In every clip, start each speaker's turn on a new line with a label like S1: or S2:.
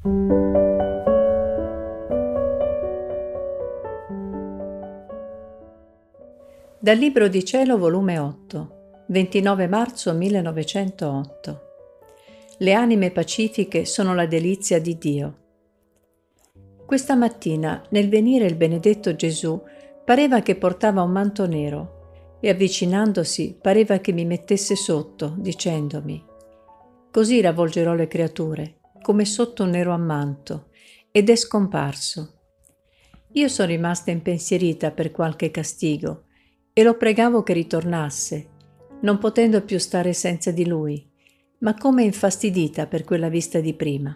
S1: Dal Libro di Cielo, volume 8, 29 marzo 1908. Le anime pacifiche sono la delizia di Dio. Questa mattina, nel venire il benedetto Gesù, pareva che portava un manto nero e avvicinandosi pareva che mi mettesse sotto, dicendomi, Così ravvolgerò le creature, come sotto un nero ammanto, ed è scomparso. Io sono rimasta impensierita per qualche castigo e lo pregavo che ritornasse, non potendo più stare senza di lui, ma come infastidita per quella vista di prima.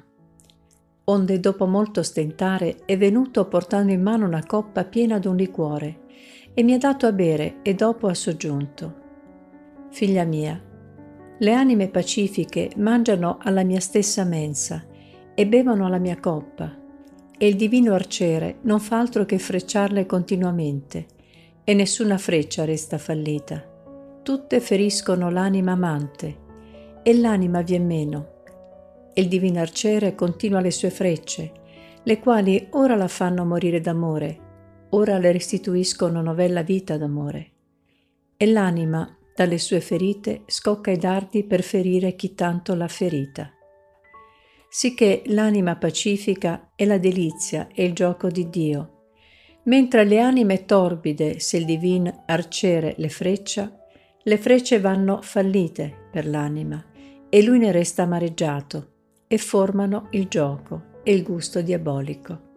S1: Onde dopo molto stentare è venuto portando in mano una coppa piena d'un liquore e mi ha dato a bere e dopo ha soggiunto. Figlia mia, le anime pacifiche mangiano alla mia stessa mensa e bevono alla mia coppa, e il divino arciere non fa altro che frecciarle continuamente, e nessuna freccia resta fallita. Tutte feriscono l'anima amante, e l'anima vien meno. Il divino arciere continua le sue frecce, le quali ora la fanno morire d'amore, ora le restituiscono novella vita d'amore. E l'anima, dalle sue ferite, scocca i dardi per ferire chi tanto l'ha ferita. Sicché l'anima pacifica è la delizia e il gioco di Dio, Mentre le anime torbide, se il divin arciere le freccia, le frecce vanno fallite per l'anima e lui ne resta amareggiato e formano il gioco e il gusto diabolico.